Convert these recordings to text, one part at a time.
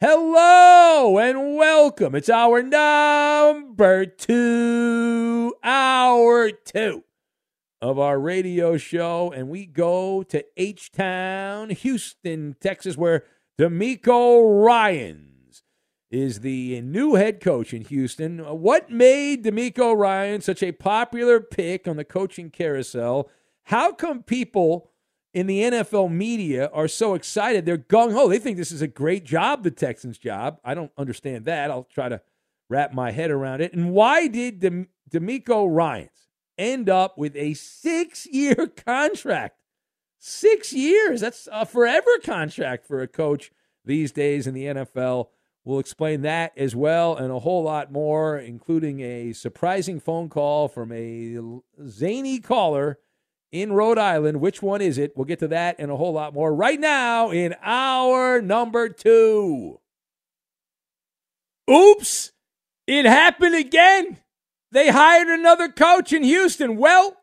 Hello and welcome. It's our number two, hour two of our radio show. And we go to H Town, Houston, Texas, where DeMeco Ryans is the new head coach in Houston. What made DeMeco Ryan such a popular pick on the coaching carousel? How come people in the NFL media are so excited. They're gung ho. They think this is a great job, the Texans' job. I don't understand that. I'll try to wrap my head around it. And why did Dem- DeMeco Ryans end up with a six year contract? Six years. That's a forever contract for a coach these days in the NFL. We'll explain that as well and a whole lot more, including a surprising phone call from a zany caller in Rhode Island. Which one is it? We'll get to that and a whole lot more right now in our number two. Oops, it happened again. They hired another coach in Houston. Welcome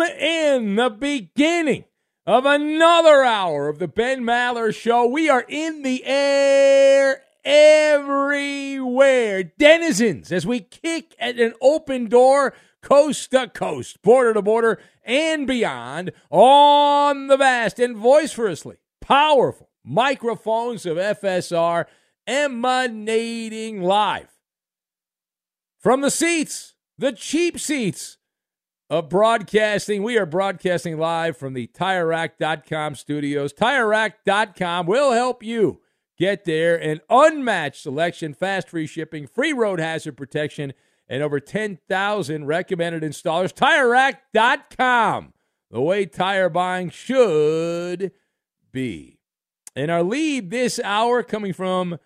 in the beginning of another hour of the Ben Maller Show. We are in the air everywhere. Denizens, as we kick at an open door coast to coast, border to border, and beyond on the vast and vociferously powerful microphones of FSR emanating live from the seats, the cheap seats of broadcasting. We are broadcasting live from the TireRack.com studios. TireRack.com will help you get there. An unmatched selection, fast free shipping, free road hazard protection, and over 10,000 recommended installers. TireRack.com, the way tire buying should be. And our lead this hour coming from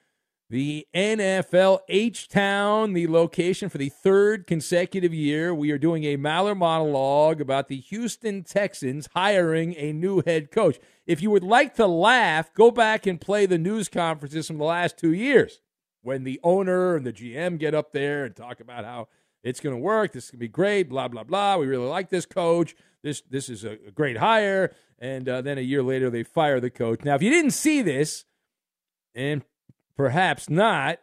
the NFL H Town, the location for the third consecutive year. We are doing a Maller monologue about the Houston Texans hiring a new head coach. If you would like to laugh, go back and play the news conferences from the last two years when the owner and the GM get up there and talk about how it's going to work, this is going to be great, blah blah blah. We really like this coach. This this is a, great hire. And uh, then a year later, they fire the coach. Now, if you didn't see this, and perhaps not,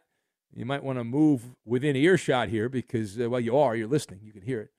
you might want to move within earshot here because, uh, well, you are. You're listening. You can hear it.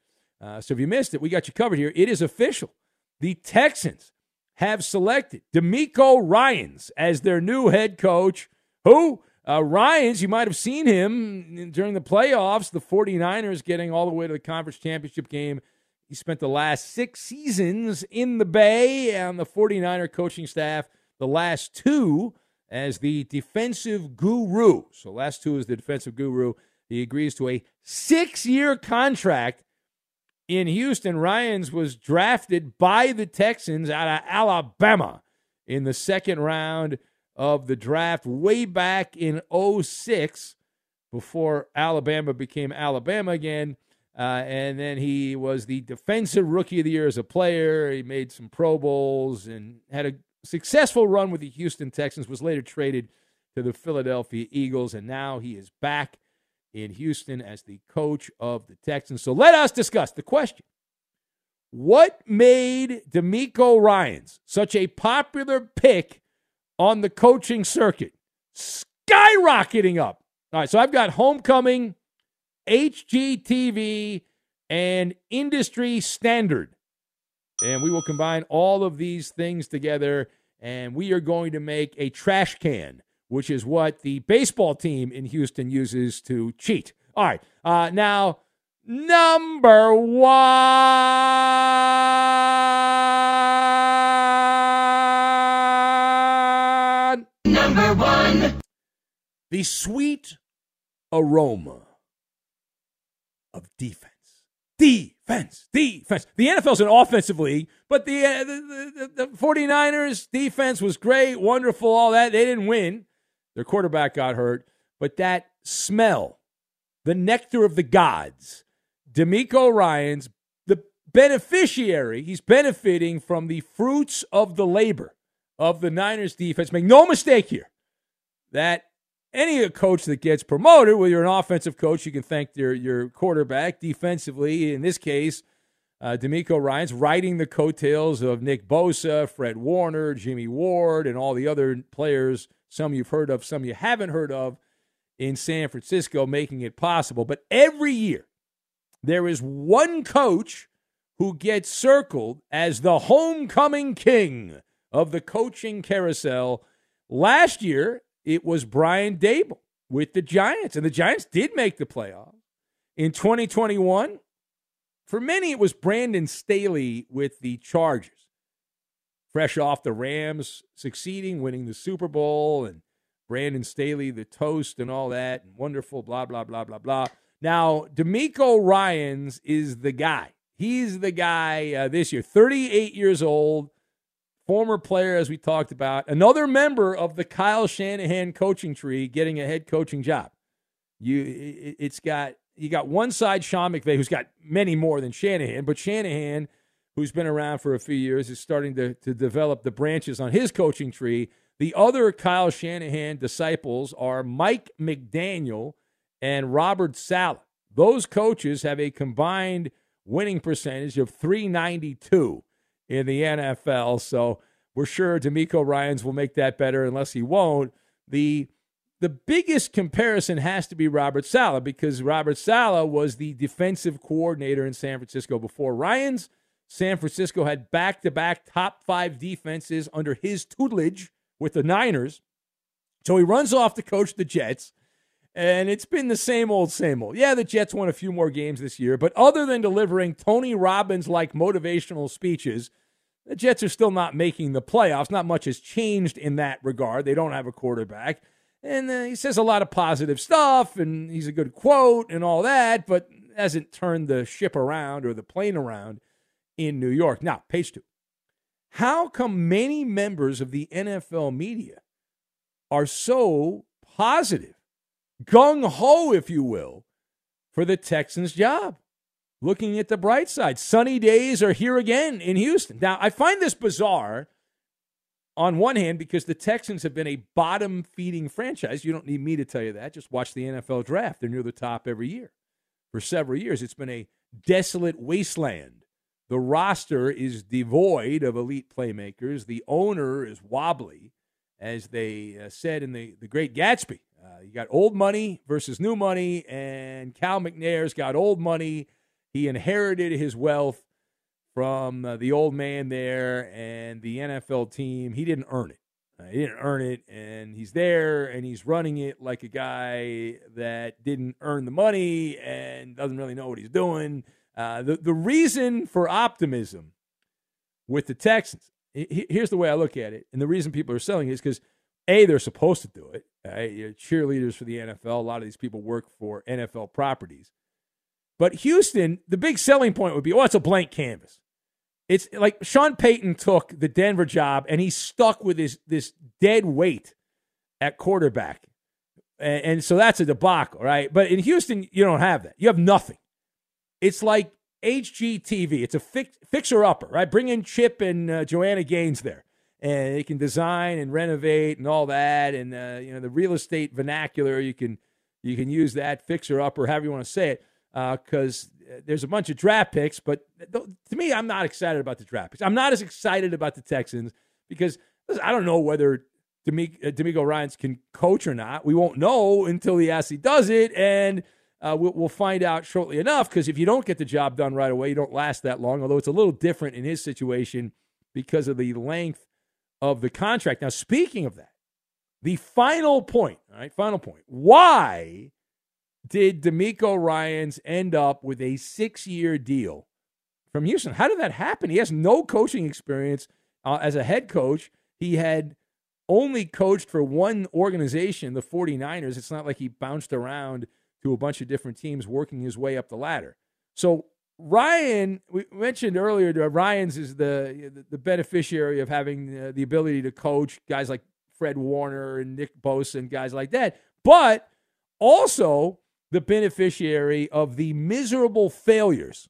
Uh, so if you missed it, we got you covered here. It is official. The Texans have selected DeMeco Ryans as their new head coach. Who? Uh, Ryans, you might have seen him during the playoffs, the 49ers getting all the way to the conference championship game. He spent the last six seasons in the Bay on the 49er coaching staff, the last two as the defensive guru. So, last two is the defensive guru. He agrees to a six year contract in Houston. Ryans was drafted by the Texans out of Alabama in the second round of the draft way back in 06 before Alabama became Alabama again. Uh, and then he was the defensive rookie of the year as a player. He made some Pro Bowls and had a successful run with the Houston Texans, was later traded to the Philadelphia Eagles, and now he is back in Houston as the coach of the Texans. So let us discuss the question. What made DeMeco Ryans such a popular pick on the coaching circuit? Skyrocketing up. All right, so I've got Homecoming, HGTV, and Industry Standard. And we will combine all of these things together, and we are going to make a trash can which is what the baseball team in Houston uses to cheat. All right. Uh, now, number one. Number one. The sweet aroma of defense. Defense, defense. The NFL's an offensive league, but the, uh, the, the, the 49ers defense was great, wonderful, all that. They didn't win. Their quarterback got hurt, but that smell, the nectar of the gods, DeMeco Ryans, the beneficiary, he's benefiting from the fruits of the labor of the Niners defense. Make no mistake here that any coach that gets promoted, whether you're an offensive coach, you can thank your, your quarterback. Defensively, in this case, uh, DeMeco Ryans riding the coattails of Nick Bosa, Fred Warner, Jimmy Ward, and all the other players some you've heard of, some you haven't heard of in San Francisco, making it possible. But every year, there is one coach who gets circled as the homecoming king of the coaching carousel. Last year, it was Brian Daboll with the Giants, and the Giants did make the playoffs. In 2021, for many, it was Brandon Staley with the Chargers fresh off the Rams succeeding, winning the Super Bowl, and Brandon Staley, the toast, and all that, and wonderful, blah, blah, blah, blah, blah. Now, DeMeco Ryans is the guy. He's the guy uh, this year, 38 years old, former player, as we talked about, another member of the Kyle Shanahan coaching tree getting a head coaching job. You, it's got you got one side Sean McVay, who's got many more than Shanahan, but Shanahan who's been around for a few years, is starting to, to develop the branches on his coaching tree. The other Kyle Shanahan disciples are Mike McDaniel and Robert Saleh. Those coaches have a combined winning percentage of 392 in the NFL. So we're sure DeMeco Ryans will make that better unless he won't. The the biggest comparison has to be Robert Saleh because Robert Saleh was the defensive coordinator in San Francisco before Ryans San Francisco had back to back top five defenses under his tutelage with the Niners. So he runs off to coach the Jets. And it's been the same old, same old. Yeah, the Jets won a few more games this year, but other than delivering Tony Robbins like motivational speeches, the Jets are still not making the playoffs. Not much has changed in that regard. They don't have a quarterback. And uh, he says a lot of positive stuff, and he's a good quote and all that, but hasn't turned the ship around or the plane around in New York. Now, page two. How come many members of the NFL media are so positive, gung ho, if you will, for the Texans' job? Looking at the bright side, sunny days are here again in Houston. Now, I find this bizarre on one hand because the Texans have been a bottom feeding franchise. You don't need me to tell you that. Just watch the NFL draft. They're near the top every year. For several years, it's been a desolate wasteland the roster is devoid of elite playmakers. The owner is wobbly, as they uh, said in the, the Great Gatsby. Uh, you got old money versus new money, and Cal McNair's got old money. He inherited his wealth from uh, the old man there and the NFL team. He didn't earn it. Uh, he didn't earn it, and he's there and he's running it like a guy that didn't earn the money and doesn't really know what he's doing. Uh, the, the reason for optimism with the Texans, here's the way I look at it, and the reason people are selling it is because a they're supposed to do it. Cheerleaders for the NFL. A lot of these people work for NFL properties. But Houston, the big selling point would be, oh, it's a blank canvas. It's like Sean Payton took the Denver job and he stuck with his this dead weight at quarterback. And, and so that's a debacle, right? But in Houston, you don't have that. You have nothing. It's like HGTV. It's a fix, fixer upper, right? Bring in Chip and uh, Joanna Gaines there, and they can design and renovate and all that, and uh, you know the real estate vernacular. You can you can use that fixer up or however you want to say it, because uh, there's a bunch of draft picks. But th- to me, I'm not excited about the draft picks. I'm not as excited about the Texans because listen, I don't know whether uh, DeMeco Ryans can coach or not. We won't know until he actually does it, and uh, we'll, we'll, find out shortly enough. Because if you don't get the job done right away, you don't last that long. Although it's a little different in his situation because of the length of the contract. Now, speaking of that, the final point, all right, final point. Why did DeMeco Ryans end up with a six-year deal from Houston? How did that happen? He has no coaching experience uh, as a head coach. He had only coached for one organization, the 49ers. It's not like he bounced around to a bunch of different teams working his way up the ladder. So Ryan, we mentioned earlier that Ryan's is the the beneficiary of having the ability to coach guys like Fred Warner and Nick Bosa and guys like that, but also the beneficiary of the miserable failures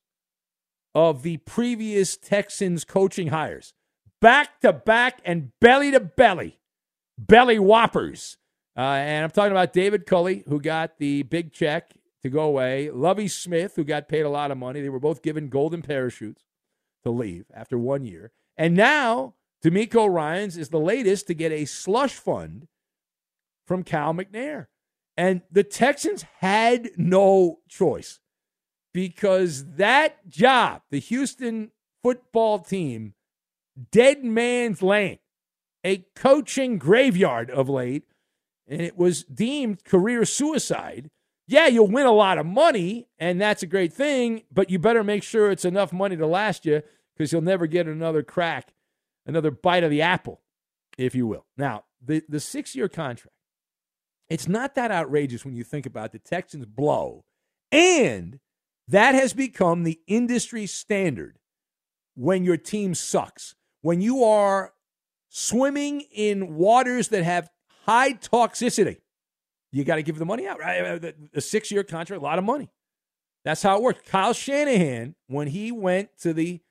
of the previous Texans coaching hires, back to back and belly to belly belly whoppers. Uh, and I'm talking about David Culley, who got the big check to go away, Lovie Smith, who got paid a lot of money. They were both given golden parachutes to leave after one year. And now DeMeco Ryans is the latest to get a slush fund from Cal McNair. And the Texans had no choice because that job, the Houston football team, dead man's lane, a coaching graveyard of late, and it was deemed career suicide. Yeah, you'll win a lot of money, and that's a great thing, but you better make sure it's enough money to last you because you'll never get another crack, another bite of the apple, if you will. Now, the, the six year contract, it's not that outrageous when you think about the Texans blow, and that has become the industry standard when your team sucks. When you are swimming in waters that have high toxicity. You got to give the money out? A six year contract, a lot of money. That's how it worked. Kyle Shanahan, when he went to the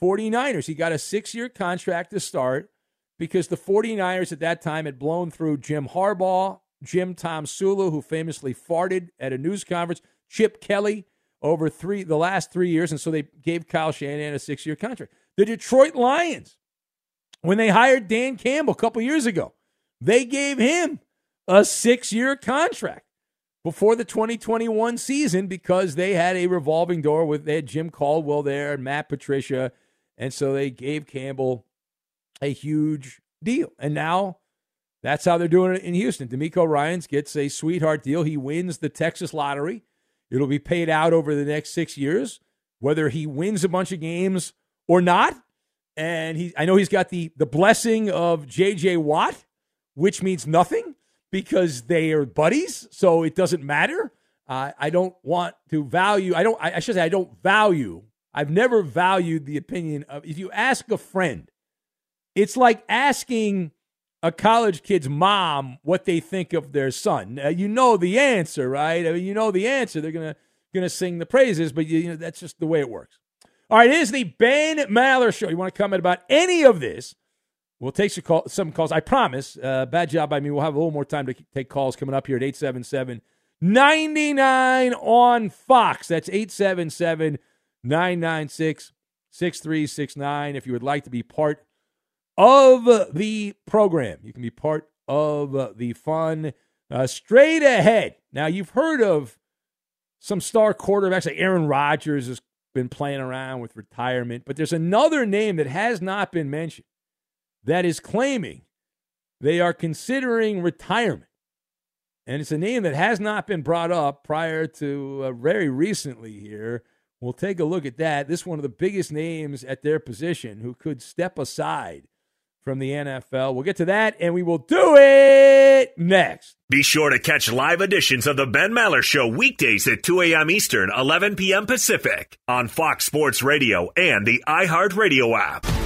49ers, he got a six year contract to start because the 49ers at that time had blown through Jim Harbaugh, Jim Tomsula, who famously farted at a news conference, Chip Kelly over three the last three years, and so they gave Kyle Shanahan a six year contract. The Detroit Lions when they hired Dan Campbell a couple years ago. They gave him a six year contract before the 2021 season because they had a revolving door with they had Jim Caldwell there and Matt Patricia. And so they gave Campbell a huge deal. And now that's how they're doing it in Houston. DeMeco Ryans gets a sweetheart deal. He wins the Texas lottery. It'll be paid out over the next six years. Whether he wins a bunch of games or not, and he I know he's got the the blessing of J.J. Watt, which means nothing because they are buddies, so it doesn't matter. Uh, I don't want to value. I don't. I, I should say I don't value. I've never valued the opinion of. If you ask a friend, it's like asking a college kid's mom what they think of their son. Uh, you know the answer, right? I mean, you know the answer. They're gonna gonna sing the praises, but you, you know that's just the way it works. All right, it is the Ben Maller Show. You want to comment about any of this? We'll take some, call, some calls. I promise. Uh, bad job by me. We'll have a little more time to take calls coming up here at 877 99 on Fox. That's 877 996 6369. If you would like to be part of the program, you can be part of the fun. Uh, straight ahead. Now, you've heard of some star quarterbacks like Aaron Rodgers has been playing around with retirement. But there's another name that has not been mentioned that is claiming they are considering retirement. And it's a name that has not been brought up prior to uh, very recently here. We'll take a look at that. This one of the biggest names at their position who could step aside from the NFL. We'll get to that, and we will do it next. Be sure to catch live editions of the Ben Maller Show weekdays at 2 a.m. Eastern, 11 p.m. Pacific on Fox Sports Radio and the iHeartRadio app.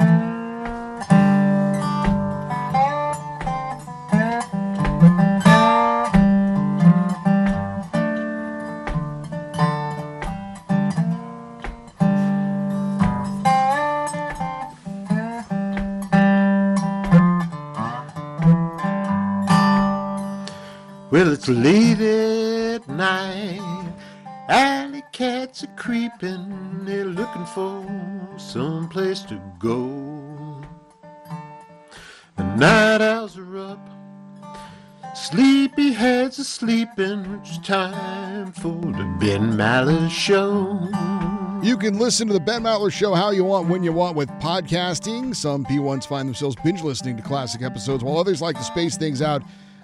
It's late at night. Alley cats are creeping. They're looking for some place to go. The night owls are up. Sleepy heads are sleeping. It's time for the Ben Maller Show. You can listen to the Ben Maller Show how you want, when you want with podcasting. Some P1s find themselves binge listening to classic episodes, while others like to space things out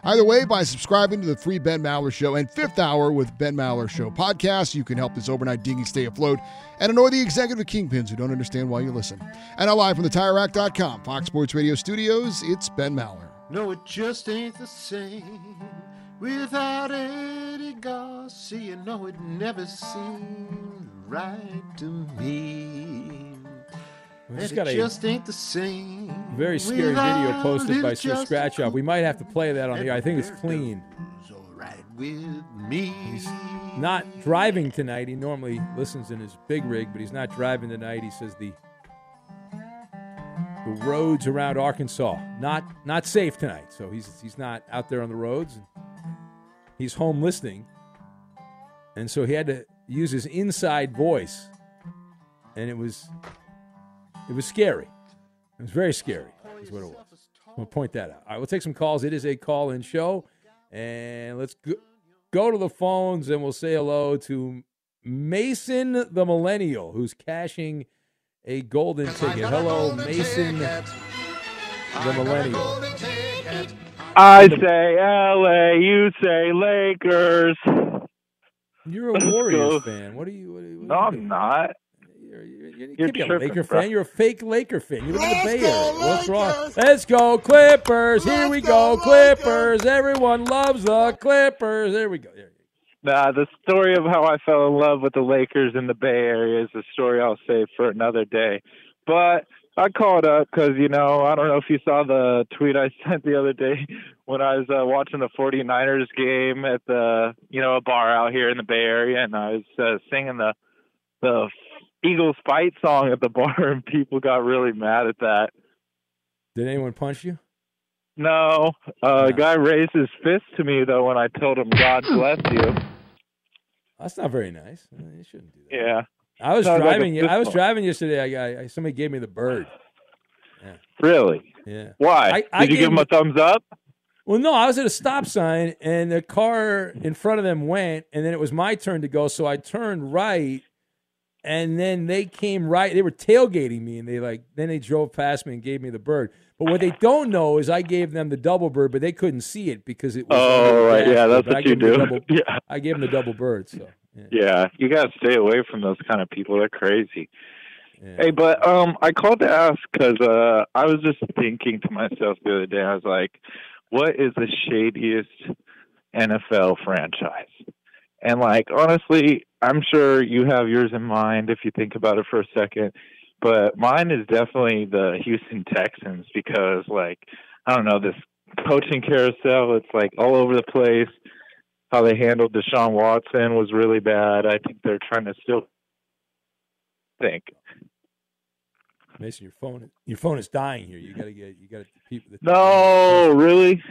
Either way, by subscribing to the free Ben Maller Show and Fifth Hour with Ben Maller Show podcast, you can help this overnight dinghy stay afloat and annoy the executive kingpins who don't understand why you listen. And live from the TireRack.com, Fox Sports Radio studios, it's Ben Maller. No, it just ain't the same without Eddie Garcia. No, it never seemed right to me. We just got it a just ain't the same. very scary video posted by Sir Scratch Up. We might have to play that on the I think it's clean. with me. He's not driving tonight. He normally listens in his big rig, but he's not driving tonight. He says the the roads around Arkansas not not safe tonight. So he's he's not out there on the roads. He's home listening, and so he had to use his inside voice, and it was it was scary. It was very scary. Is what it was. We'll point that out. All right, we'll take some calls. It is a call-in show, and let's go, go to the phones and we'll say hello to Mason the Millennial, who's cashing a golden ticket. Hello, Mason the Millennial. I say LA, you say Lakers. You're a Warriors go. fan. What are you? What are you No, I'm not. You You're can't be a tripping, Laker bro. fan. You're a fake Laker fan. You live in the Bay Area. What's wrong? Let's go Clippers. Here we go, Clippers. Everyone loves the Clippers. There we go. There. Nah, the story of how I fell in love with the Lakers in the Bay Area is a story I'll save for another day. But I called up because, you know, I don't know if you saw the tweet I sent the other day when I was uh, watching the 49ers game at the, you know, a bar out here in the Bay Area, and I was uh, singing the the Eagles fight song at the bar, and people got really mad at that. Did anyone punch you? No, uh, a guy raised his fist to me though when I told him "God bless you." That's not very nice. Uh, You shouldn't do that. Yeah, I was Sounds driving. ye- I was driving yesterday. I, I somebody gave me the bird. Yeah. Really? Yeah. Why? I- I Did you give him a thumbs up? Well, no, I was at a stop sign and the car in front of them went, and then it was my turn to go. So I turned right, and then they came right. They were tailgating me, and they like then they drove past me and gave me the bird. But what they don't know is I gave them the double bird, but they couldn't see it because it was. Oh, right. Yeah, that's what you gave them the do. double- Yeah. I gave them the double bird. So Yeah, you gotta stay away from those kind of people. They're crazy. Hey, but um, I called to ask because uh, I was just thinking to myself the other day. I was like, "What is the shadiest NFL franchise?" And like, honestly, I'm sure you have yours in mind if you think about it for a second. But mine is definitely the Houston Texans because, like, I don't know, this coaching carousel. It's like all over the place. How they handled Deshaun Watson was really bad. I think they're trying to still think. Mason, your phone your phone is dying here. You got to get you got to people. The, No, really.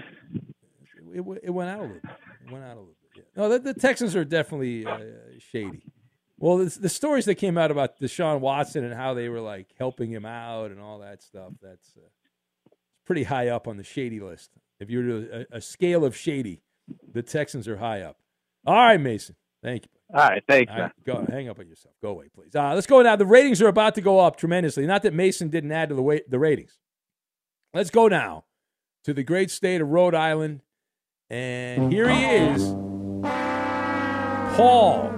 It, it, went out a little bit. It went out a little. No, the, the Texans are definitely uh, shady. Well, the, the stories that came out about Deshaun Watson and how they were like helping him out and all that stuff. That's uh, pretty high up on the shady list. If you were to a, a scale of shady, the Texans are high up. All right, Mason. Thank you. All right, thanks, All right, go hang up on yourself. Go away, please. Uh, let's go now. The ratings are about to go up tremendously. Not that Mason didn't add to the the ratings. Let's go now to the great state of Rhode Island, and here he is, Paul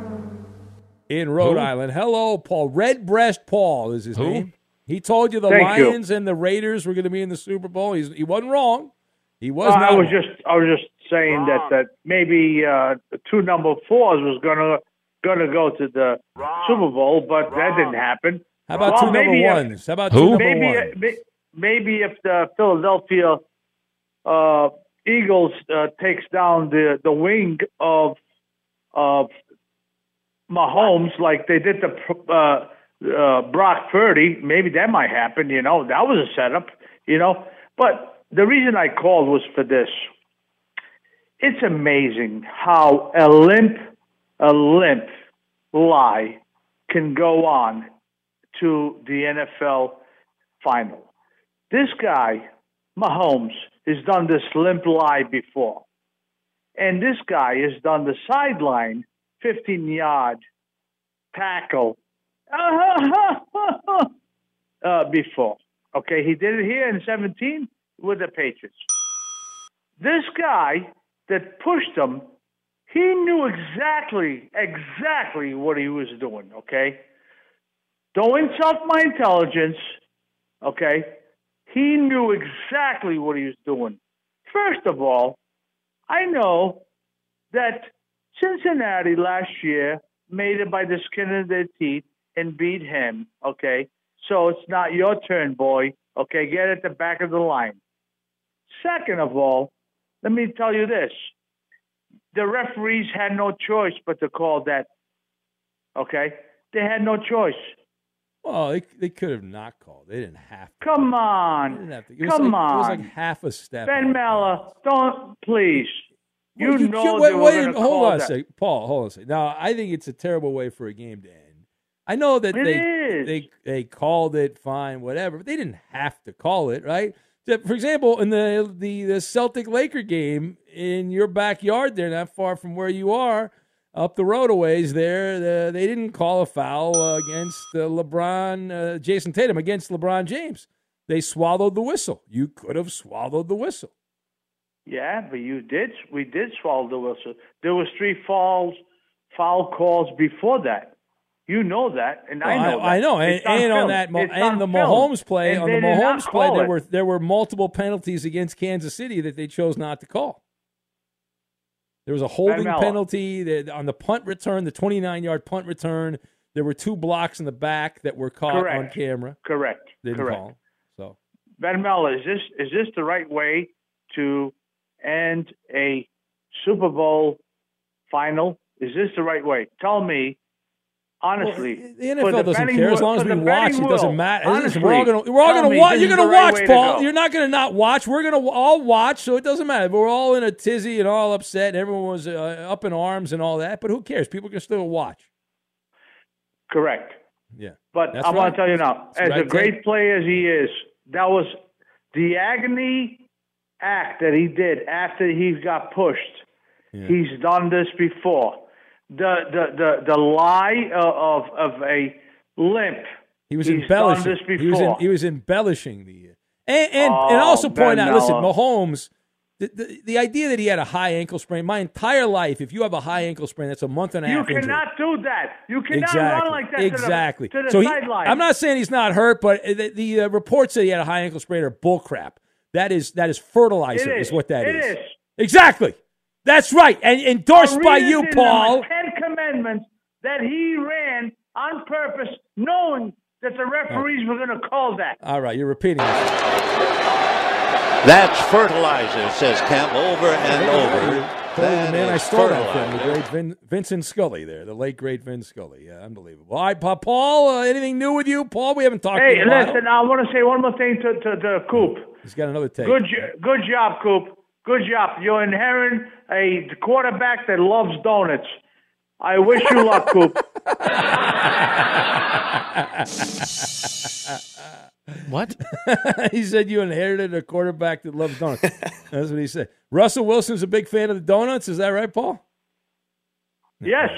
in Rhode Who? Island. Hello, Paul. Redbreast Paul is his Who? name. He told you the Thank you. Lions and the Raiders were going to be in the Super Bowl. He's, he wasn't wrong. He was. Well, I was wrong. just I was just saying that that maybe uh, two number fours was gonna gonna go to the Super Bowl, but that didn't happen. How about Well, two number maybe if- ones? How about two number maybe ones? maybe if the Philadelphia uh, Eagles uh, takes down the the wing of of Mahomes like they did to uh, uh, Brock Purdy, maybe that might happen. You know, that was a setup. You know, but the reason I called was for this. It's amazing how a limp, a limp lie can go on to the NFL final. This guy, Mahomes, has done this limp lie before. And this guy has done the sideline 15 yard tackle uh, before. Okay, he did it here in 17 with the Patriots. this guy that pushed him, he knew exactly, exactly what he was doing, okay? Don't insult my intelligence, okay? He knew exactly what he was doing. First of all, I know that Cincinnati last year made it by the skin of their teeth and beat him, okay? So it's not your turn, boy. Okay, get at the back of the line. Second of all, let me tell you this. The referees had no choice but to call that. Okay? They had no choice. Well, they, they could have not called. They didn't have to. Come They on. didn't have to. It was Come like, on. It was like half a step. Ben Mella, don't please. You, Well, know can't- wait, they were wait, hold on a second, Paul. Hold on a second. Now, I think it's a terrible way for a game to end. I know that It they is. they they called it fine, whatever, but they didn't have to call it, right? For example, in the the, the Celtic Laker game in your backyard, there, not far from where you are, up the road a ways there, the, they didn't call a foul uh, against uh, LeBron, uh, Jayson Tatum against LeBron James. They swallowed the whistle. You could have swallowed the whistle. Yeah, but you did. We did swallow the whistle. There was three fouls, foul calls before that. You know that, and I know. I, that. know, and, on and on that, It's and on the film. Mahomes play, And on the Mahomes play, there it. were there were multiple penalties against Kansas City that they chose not to call. There was a holding penalty on the punt return, the 29 yard punt return. There were two blocks in the back that were caught on camera. Correct. Didn't Correct. call. So Ben Mella, is this is this the right way to end a Super Bowl final? Is this the right way? Tell me, honestly. the for NFL doesn't betting care as long as we watch. betting It doesn't matter. Honestly, we're all gonna we're all gonna me watch. You're gonna the watch, Paul. go. You're not gonna not watch. We're gonna all watch, so it doesn't matter. We're all in a tizzy and all upset, and everyone was uh, up in arms and all that. But who cares? People can still watch. Correct. Yeah. But That's I want right. to tell you now, That's as right, a great player as he is, that was the agony act that he did after he got pushed. He's done this before. The the the, the lie of of a limp. He was He's embellishing. done this before. He was in, he was embellishing the and and, and Oh, also point Ben out. Listen. Mahomes. The, the, the idea that he had a high ankle sprain, my entire life, if you have a high ankle sprain, that's a month and a half. you half injury. cannot do that. You cannot exactly. run like that exactly. to the, to the so he. I'm not saying he's not hurt, but the, the uh, reports that he had a high ankle sprain are bullcrap. That is that is fertilizer. Is what that It is. is. Exactly. That's right. And endorsed by you, reason Paul. in the Ten Commandments that he ran on purpose, knowing that the referees were going to call that. All right, you're repeating this. That's fertilizer, says Kemp over and over. Totally the That man I is stole that from, the great Vin, Vincent Scully there, the late great Vin Scully. Yeah, unbelievable. All right, Pa- Paul, uh, anything new with you? Paul, we haven't talked Hey, in a while. listen, I want to say one more thing to, to, to Coop. He's got another take. Good, jo- good job, Coop. Good job. You're inheriting a quarterback that loves donuts. I wish you luck, Coop. What? he said you inherited a quarterback that loves donuts. That's what he said. Russell Wilson's a big fan of the donuts. Is that right, Paul? Yes.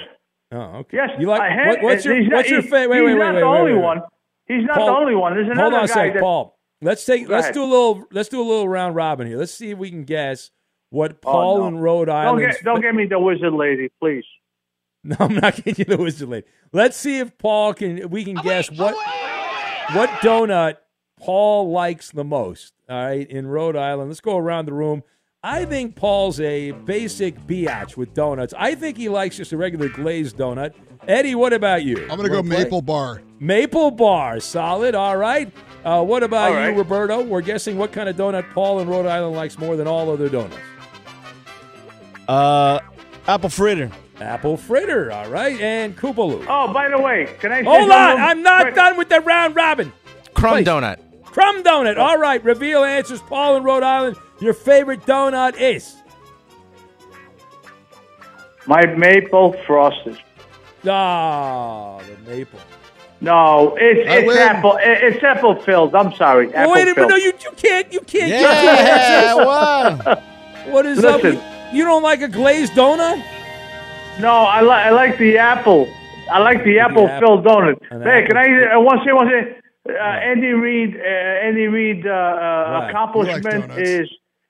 Oh, okay. Yes. You like what, what's your what's your favorite? Wait, he's wait, wait, not wait, the wait, only wait, wait. one. He's not Paul, the only one. There's another hold on a guy second, that- Paul. Let's take Go let's ahead. do a little let's do a little round robin here. Let's see if we can guess what oh, Paul Oh, no. in Rhode Don't Island. get, don't get me the wizard lady, please. No, I'm not getting you the wizard lady. Let's see if Paul can. We can guess what what donut Paul likes the most. All right, in Rhode Island. Let's go around the room. I think Paul's a basic biatch with donuts. I think he likes just a regular glazed donut. Eddie, what about you? I'm going to go Wanna play? Maple Bar. Maple bar, solid. All right. Uh, what about All right. you, Roberto? We're guessing what kind of donut Paul in Rhode Island likes more than all other donuts. Uh, apple fritter. Apple fritter. All right, and Koopaloo. Oh, by the way, can I say Hold on, something I'm not quick? done with the round robin. Crumb Please. donut. Crumb donut. All right. Reveal answers. Paul in Rhode Island. Your favorite donut is My maple frosted. ah the maple. No, it's I it's win. apple. It's apple filled. I'm sorry. Apple Wait a minute. filled. No, you you can't. You can't. Yeah, give the answers. what? What is up? Listen. You, you don't like a glazed donut? No, I like I like the apple. I like the apple filled donut. An Hey, can I? I want to say one thing? Uh, Andy Reid, uh, Andy Reid uh, uh, Right. accomplishment like is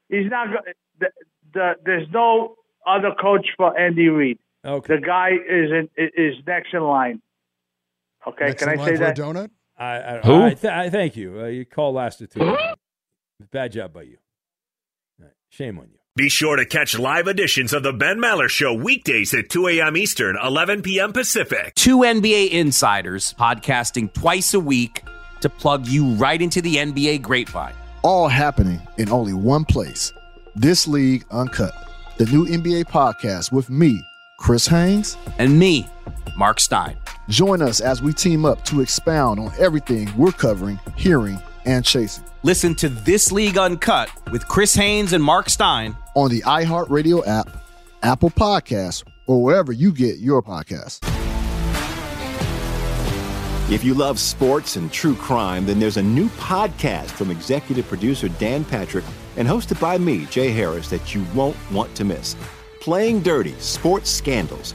he's not. Go- the, the, there's no other coach for Andy Reid. Okay. The guy is in, is next in line. Okay, Next can I say that? donut? I, I, Who? I, th- I thank you. Uh, your call lasted too long. Bad job by you. All right. Shame on you. Be sure to catch live editions of The Ben Maller Show weekdays at 2 a.m. Eastern, 11 p.m. Pacific. Two NBA insiders podcasting twice a week to plug you right into the NBA grapevine. All happening in only one place. This League Uncut, the new NBA podcast with me, Chris Haynes, and me, Mark Stein. Join us as we team up to expound on everything we're covering, hearing, and chasing. Listen to This League Uncut with Chris Haynes and Mark Stein on the iHeartRadio app, Apple Podcasts, or wherever you get your podcasts. If you love sports and true crime, then there's a new podcast from executive producer Dan Patrick and hosted by me, Jay Harris, that you won't want to miss. Playing Dirty Sports Scandals.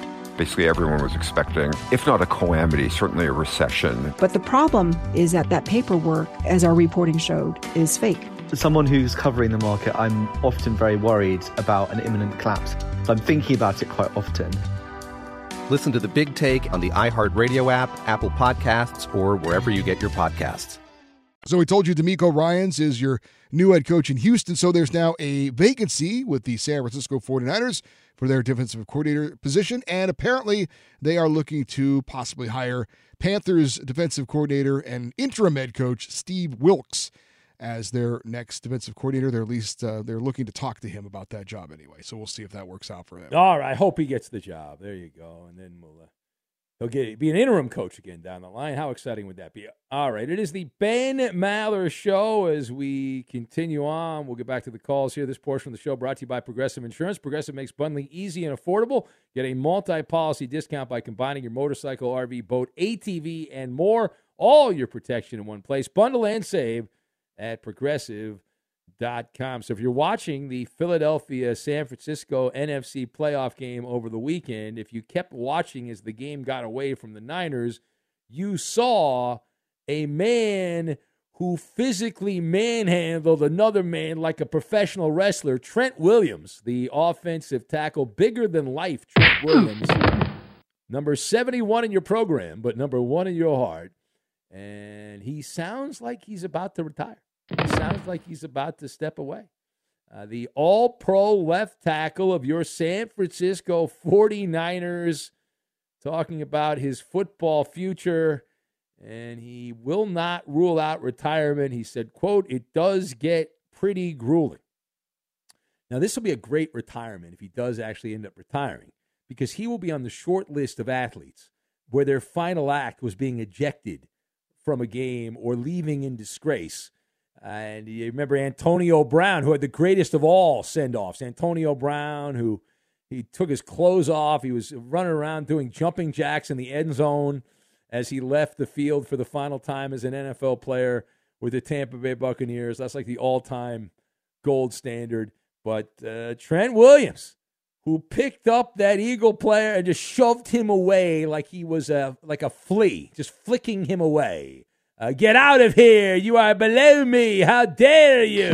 Basically, everyone was expecting, if not a calamity, certainly a recession. But the problem is that that paperwork, as our reporting showed, is fake. As someone who's covering the market, I'm often very worried about an imminent collapse. So I'm thinking about it quite often. Listen to the big take on the iHeartRadio app, Apple Podcasts, or wherever you get your podcasts. So we told you DeMeco Ryans is your new head coach in Houston. So there's now a vacancy with the San Francisco 49ers for their defensive coordinator position. And apparently they are looking to possibly hire Panthers defensive coordinator and interim head coach Steve Wilks as their next defensive coordinator. They're at least uh, they're looking to talk to him about that job anyway. So we'll see if that works out for him. All right. Hope he gets the job. There you go. And then we'll uh, He'll get be an interim coach again down the line. How exciting would that be? All right, it is the Ben Maller Show. As we continue on, we'll get back to the calls here. This portion of the show brought to you by Progressive Insurance. Progressive makes bundling easy and affordable. Get a multi-policy discount by combining your motorcycle, RV, boat, ATV, and more. All your protection in one place. Bundle and save at Progressive com. So if you're watching the Philadelphia San Francisco NFC playoff game over the weekend, if you kept watching as the game got away from the Niners, you saw a man who physically manhandled another man like a professional wrestler, Trent Williams, the offensive tackle, bigger than life, Trent Williams. number 71 in your program, but number one in your heart. And he sounds like he's about to retire. It sounds like he's about to step away. Uh, the all pro left tackle of your San Francisco 49ers talking about his football future and he will not rule out retirement. He said, quote, it does get pretty grueling. Now, this will be a great retirement if he does actually end up retiring because he will be on the short list of athletes where their final act was being ejected from a game or leaving in disgrace and you remember Antonio Brown, who had the greatest of all send offs. Antonio Brown, who he took his clothes off. He was running around doing jumping jacks in the end zone as he left the field for the final time as an NFL player with the Tampa Bay Buccaneers. That's like the all time gold standard. But uh, Trent Williams, who picked up that Eagle player and just shoved him away like he was a like a flea, just flicking him away. Uh, get out of here. You are below me. How dare you?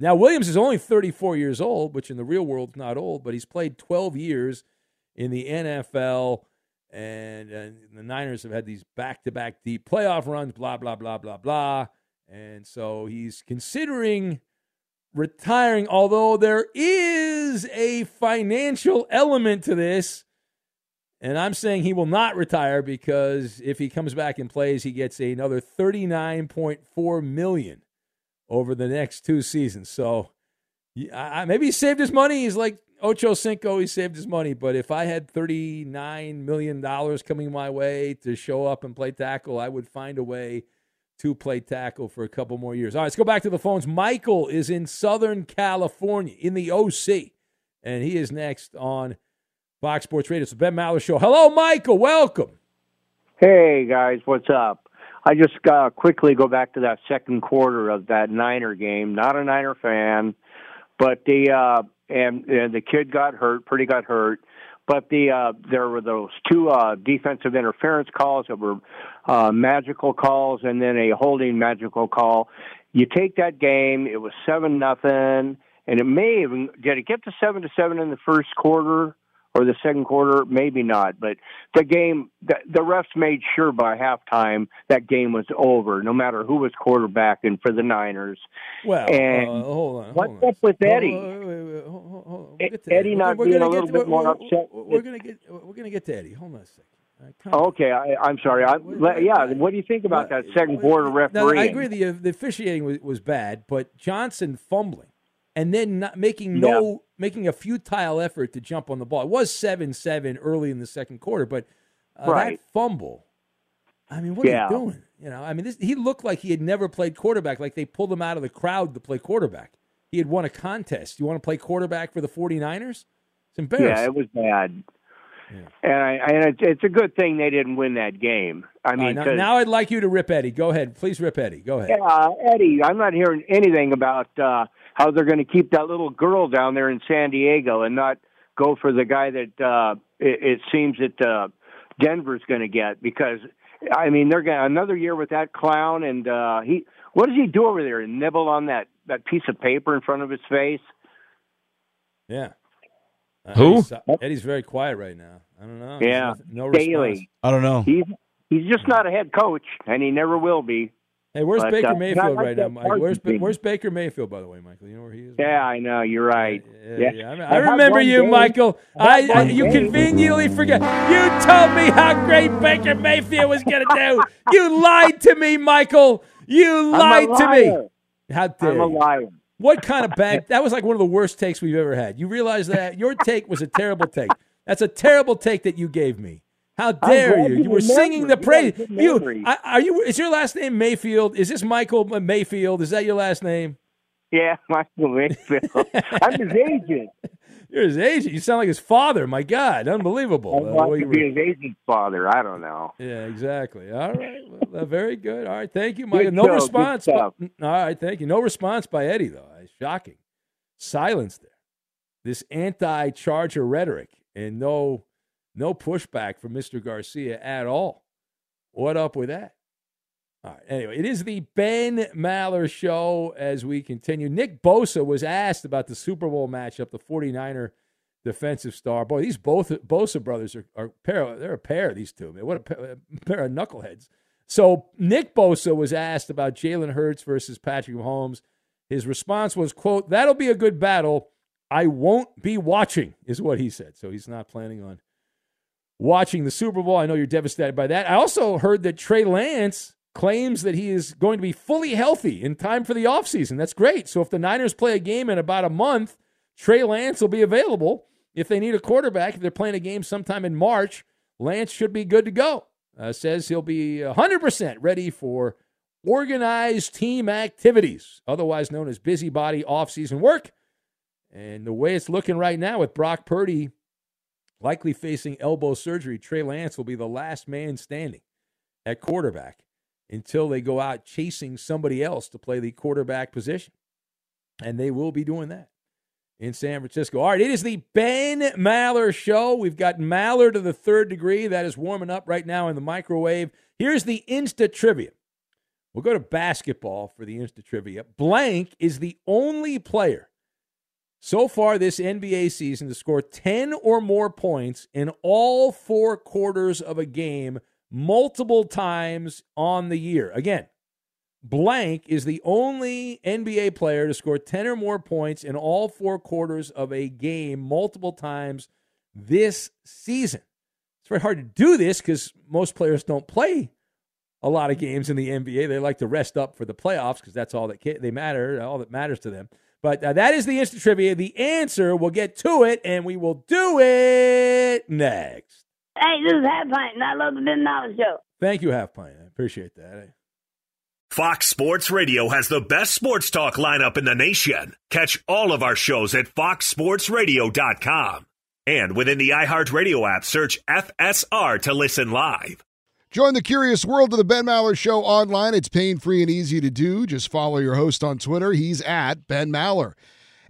Now, Williams is only 34 years old, which in the real world is not old, but he's played 12 years in the NFL. And, and the Niners have had these back to back deep playoff runs, blah, blah, blah, blah, blah. And so he's considering retiring, although there is a financial element to this and I'm saying he will not retire because if he comes back and plays, he gets another 39.4 million over the next two seasons. So maybe he saved his money. He's like Ocho Cinco. He saved his money. But if I had 39 million dollars coming my way to show up and play tackle, I would find a way to play tackle for a couple more years. All right, let's go back to the phones. Michael is in Southern California in the OC, and he is next on Fox Sports Radio. It's the Ben Maller Show. Hello, Michael. Welcome. Hey, guys. What's up? I just uh, quickly go back to that second quarter of that Niner game. Not a Niner fan, but the uh, and, and the kid got hurt. Pretty got hurt. But the uh, there were those two uh, defensive interference calls that were uh, magical calls, and then a holding magical call. You take that game. It was seven nothing, and it may even did it get to seven to seven in the first quarter or the second quarter, maybe not. But the game, the, the refs made sure by halftime that game was over, no matter who was quarterbacking for the Niners. Well, and uh, hold on. What's hold on. up with Eddie? Hold, wait, wait, hold, hold, hold. We'll Eddie not we're, being a little get, bit more we're, upset. We're, gonna get we're gonna get to Eddie. Hold on a second. Okay, I, I'm sorry. I, yeah, what do you think about that second quarter referee? I agree. The, the officiating was, was bad, but Johnson fumbling and then not making no Yeah. making a futile effort to jump on the ball. It was seven seven early in the second quarter, but uh, Right. that fumble. I mean, what Yeah. are you doing? You know, I mean, this, he looked like he had never played quarterback. Like they pulled him out of the crowd to play quarterback. He had won a contest. You want to play quarterback for the 49ers? It's embarrassing. Yeah, it was bad. And I, and it's, it's a good thing they didn't win that game. I mean, now, 'cause- now I'd like you to rip Eddie. Go ahead, please rip Eddie. Go ahead. Yeah, Eddie, I'm not hearing anything about uh, how they're going to keep that little girl down there in San Diego and not go for the guy that uh, it, it seems that uh, Denver's going to get because I mean they're going to another year with that clown and uh, he what does he do over there? Nibble on that that piece of paper in front of his face? Yeah. Uh, Who? Eddie's, Eddie's very quiet right now. I don't know. Yeah, No Staley. response. I don't know. He's he's just not a head coach, and he never will be. Hey, where's But, Baker uh, Mayfield like right now, Mike? Where's, Parsons Ba- thing. where's Baker Mayfield, by the way, Michael? You know where he is? Yeah, I know. You're right. Yeah, yeah. I, mean, I I remember you, Michael. I I, had I one you conveniently forget. You told me how great Baker Mayfield was going to do. You lied to me, Michael. You lied to me. How dare I'm a you. liar. What kind of bad? That was like one of the worst takes we've ever had. You realize that your take was a terrible take. That's a terrible take that you gave me. How dare you? you were singing the praise. got a good You. I- are you? Is your last name Mayfield? Is this Michael Mayfield? Is that your last name? Yeah, Michael Mayfield. I'm his agent. You're his agent. You sound like his father. My God, unbelievable. I Uh, want way to be were- his agent's father. I don't know. Yeah, exactly. All right. Well, uh, very good. All right. Thank you, Michael. No show, response. By, all right. Thank you. No response by Eddie, though. Uh, Shocking. Silence there. This anti Charger rhetoric and no no pushback from Mr. Garcia at all. What up with that? All right. Anyway, it is the Ben Maller show as we continue. Nick Bosa was asked about the Super Bowl matchup, the 49er defensive star. Boy, these both Bosa brothers are, are pair. They're a pair. These two, man. What a pair, a pair of knuckleheads. So Nick Bosa was asked about Jalen Hurts versus Patrick Mahomes. His response was, "quote That'll be a good battle. I won't be watching," is what he said. So he's not planning on watching the Super Bowl. I know you're devastated by that. I also heard that Trey Lance claims that he is going to be fully healthy in time for the offseason. That's great. So if the Niners play a game in about a month, Trey Lance will be available. If they need a quarterback, if they're playing a game sometime in March, Lance should be good to go. Uh, says he'll be 100% ready for organized team activities, otherwise known as busybody offseason work. And the way it's looking right now with Brock Purdy likely facing elbow surgery, Trey Lance will be the last man standing at quarterback until they go out chasing somebody else to play the quarterback position. And they will be doing that in San Francisco. All right, it is the Ben Maller Show. We've got Maller to the third degree. That is warming up right now in the microwave. Here's the Insta Trivia. We'll go to basketball for the Insta Trivia. Blank is the only player so far this NBA season to score 10 or more points in all four quarters of a game multiple times on the year. Again, blank is the only NBA player to score 10 or more points in all four quarters of a game multiple times this season. It's very hard to do this because most players don't play a lot of games in the NBA. They like to rest up for the playoffs because that's all that ca- they matter, all that matters to them. But uh, that is the instant trivia. The answer, we'll get to it, and we will do it next. Hey, this is Half Pint, and I love the Ben Knowledge Show. Thank you, Half Pint. I appreciate that. Fox Sports Radio has the best sports talk lineup in the nation. Catch all of our shows at foxsportsradio.com. And within the iHeartRadio app, search FSR to listen live. Join the curious world of the Ben Maller Show online. It's pain free and easy to do. Just follow your host on Twitter. He's at Ben Maller.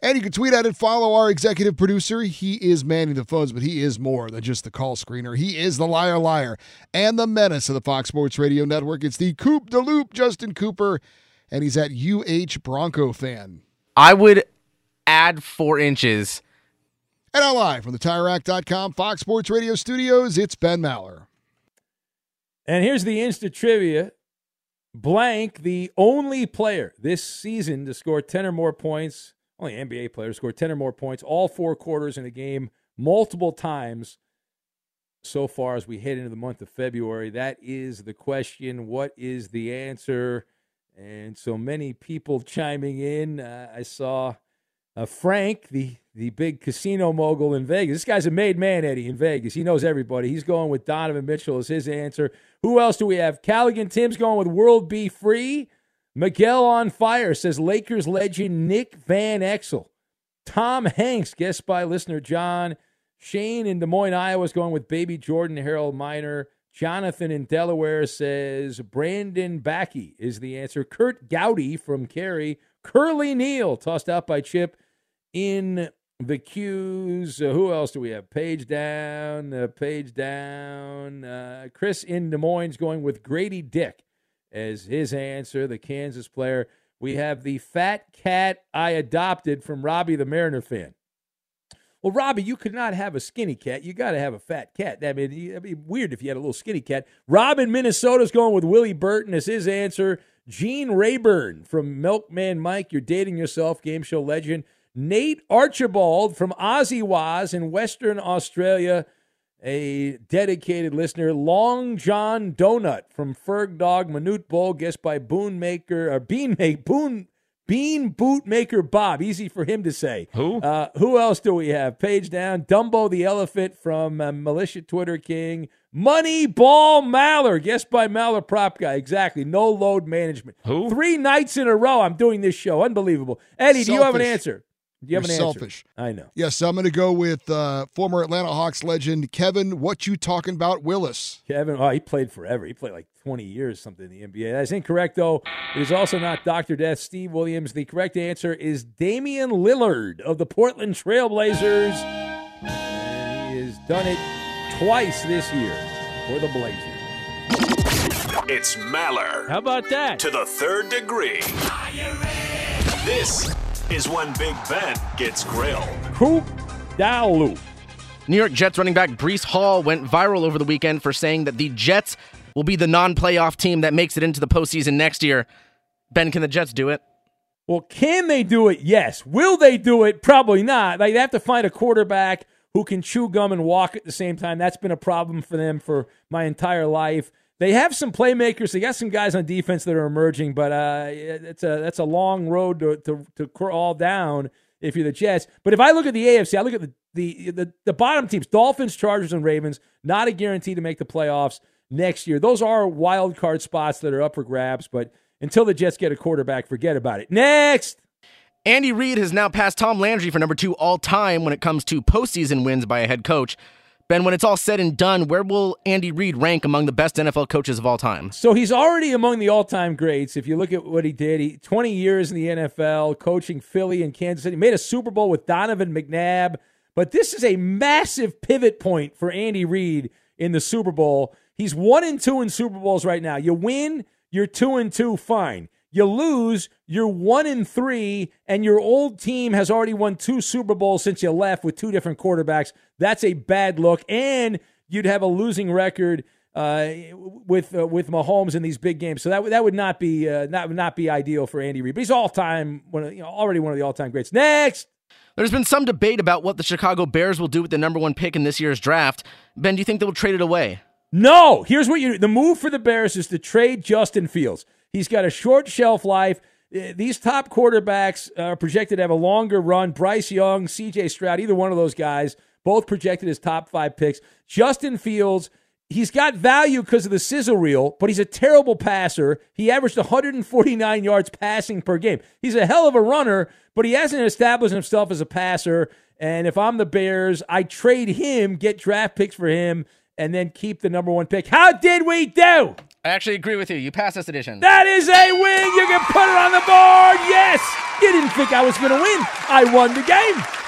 And you can tweet at it, follow our executive producer. He is manning the phones, but he is more than just the call screener. He is the liar liar and the menace of the Fox Sports Radio Network. It's the Coop de Loop, Justin Cooper, and he's at UH Bronco fan. I would add four inches. And now live from the TireRack.com Fox Sports Radio studios, it's Ben Maller. And here's the instant trivia. Blank, the only player this season to score 10 or more points, only NBA player to score 10 or more points, all four quarters in a game, multiple times so far as we head into the month of February. That is the question. What is the answer? And so many people chiming in. Uh, I saw uh, Frank, the the big casino mogul in Vegas. This guy's a made man, Eddie, in Vegas. He knows everybody. He's going with Donovan Mitchell as his answer. Who else do we have? Callaghan Tim's going with World B. Free. Miguel on fire says Lakers legend Nick Van Exel. Tom Hanks, guest by listener John. Shane in Des Moines, Iowa is going with Baby Jordan, Harold Miner. Jonathan in Delaware says Brandon Backey is the answer. Kurt Gowdy from Cary. Curly Neal, tossed out by Chip in the queues. Uh, who else do we have? Page down, uh, page down. Uh, Chris in Des Moines going with Grady Dick as his answer, the Kansas player. We have the fat cat I adopted from Robbie the Mariner fan. Well, Robbie, you could not have a skinny cat. You got to have a fat cat. I mean, it'd be weird if you had a little skinny cat. Rob in Minnesota's going with Willie Burton as his answer. Gene Rayburn from Milkman Mike, you're dating yourself, game show legend. Nate Archibald from Aussie Waz in Western Australia, a dedicated listener. Long John Donut from Ferg Dog Manute Bol, guest by Boon Maker or Bean Make Boon Bean Bootmaker Bob. Easy for him to say. Who? Uh, who else do we have? Page down. Dumbo the Elephant from uh, Militia Twitter King. Moneyball Maller, guest by Maller Prop Guy. Exactly. No load management. Who? Three nights in a row I'm doing this show. Unbelievable. Eddie, do you have an answer? Do you have You're an answer? selfish. I know. Yes, I'm going to go with uh, former Atlanta Hawks legend Kevin. What you talking about, Willis? Kevin, oh, he played forever. He played like 20 years, something in the NBA. That's incorrect, though. It is also not Dr. Death, Steve Williams. The correct answer is Damian Lillard of the Portland Trailblazers. And he has done it twice this year for the Blazers. It's Maller. How about that? To the third degree. This is when Big Ben gets grilled. Coop Dalu. New York Jets running back Breece Hall went viral over the weekend for saying that the Jets will be the non playoff team that makes it into the postseason next year. Ben, can the Jets do it? Well, can they do it? Yes. Will they do it? Probably not. Like, they have to find a quarterback who can chew gum and walk at the same time. That's been a problem for them for my entire life. They have some playmakers. They got some guys on defense that are emerging, but uh, it's a that's a long road to, to to crawl down if you're the Jets. But if I look at the AFC, I look at the the the, the bottom teams: Dolphins, Chargers, and Ravens. Not a guarantee to make the playoffs next year. Those are wild card spots that are up for grabs. But until the Jets get a quarterback, forget about it. Next. Andy Reid has now passed Tom Landry for number two all time when it comes to postseason wins by a head coach. Ben, when it's all said and done, where will Andy Reid rank among the best NFL coaches of all time? So he's already among the all-time greats. If you look at what he did, he 20 years in the NFL, coaching Philly and Kansas City, made a Super Bowl with Donovan McNabb. But this is a massive pivot point for Andy Reid in the Super Bowl. He's one and two in Super Bowls right now. You win, you're two and two, fine. You lose, you're one in three, and your old team has already won two Super Bowls since you left with two different quarterbacks. That's a bad look, and you'd have a losing record uh, with uh, with Mahomes in these big games. So that would that would not be uh, not not be ideal for Andy Reid. But he's all time one of, you know already one of the all time greats. Next. There's been some debate about what the Chicago Bears will do with the number one pick in this year's draft. Ben, do you think they will trade it away? No. Here's what you the move for the Bears is to trade Justin Fields. He's got a short shelf life. Uh, These top quarterbacks are projected to have a longer run. Bryce Young, CJ Stroud, either one of those guys, both projected as top five picks. Justin Fields, he's got value because of the sizzle reel, but he's a terrible passer. He averaged 149 yards passing per game. He's a hell of a runner, but he hasn't established himself as a passer. And if I'm the Bears, I trade him, get draft picks for him, and then keep the number one pick. How did we do? I actually agree with you. You passed this edition. That is a win. You can put it on the board. Yes. You didn't think I was going to win. I won the game.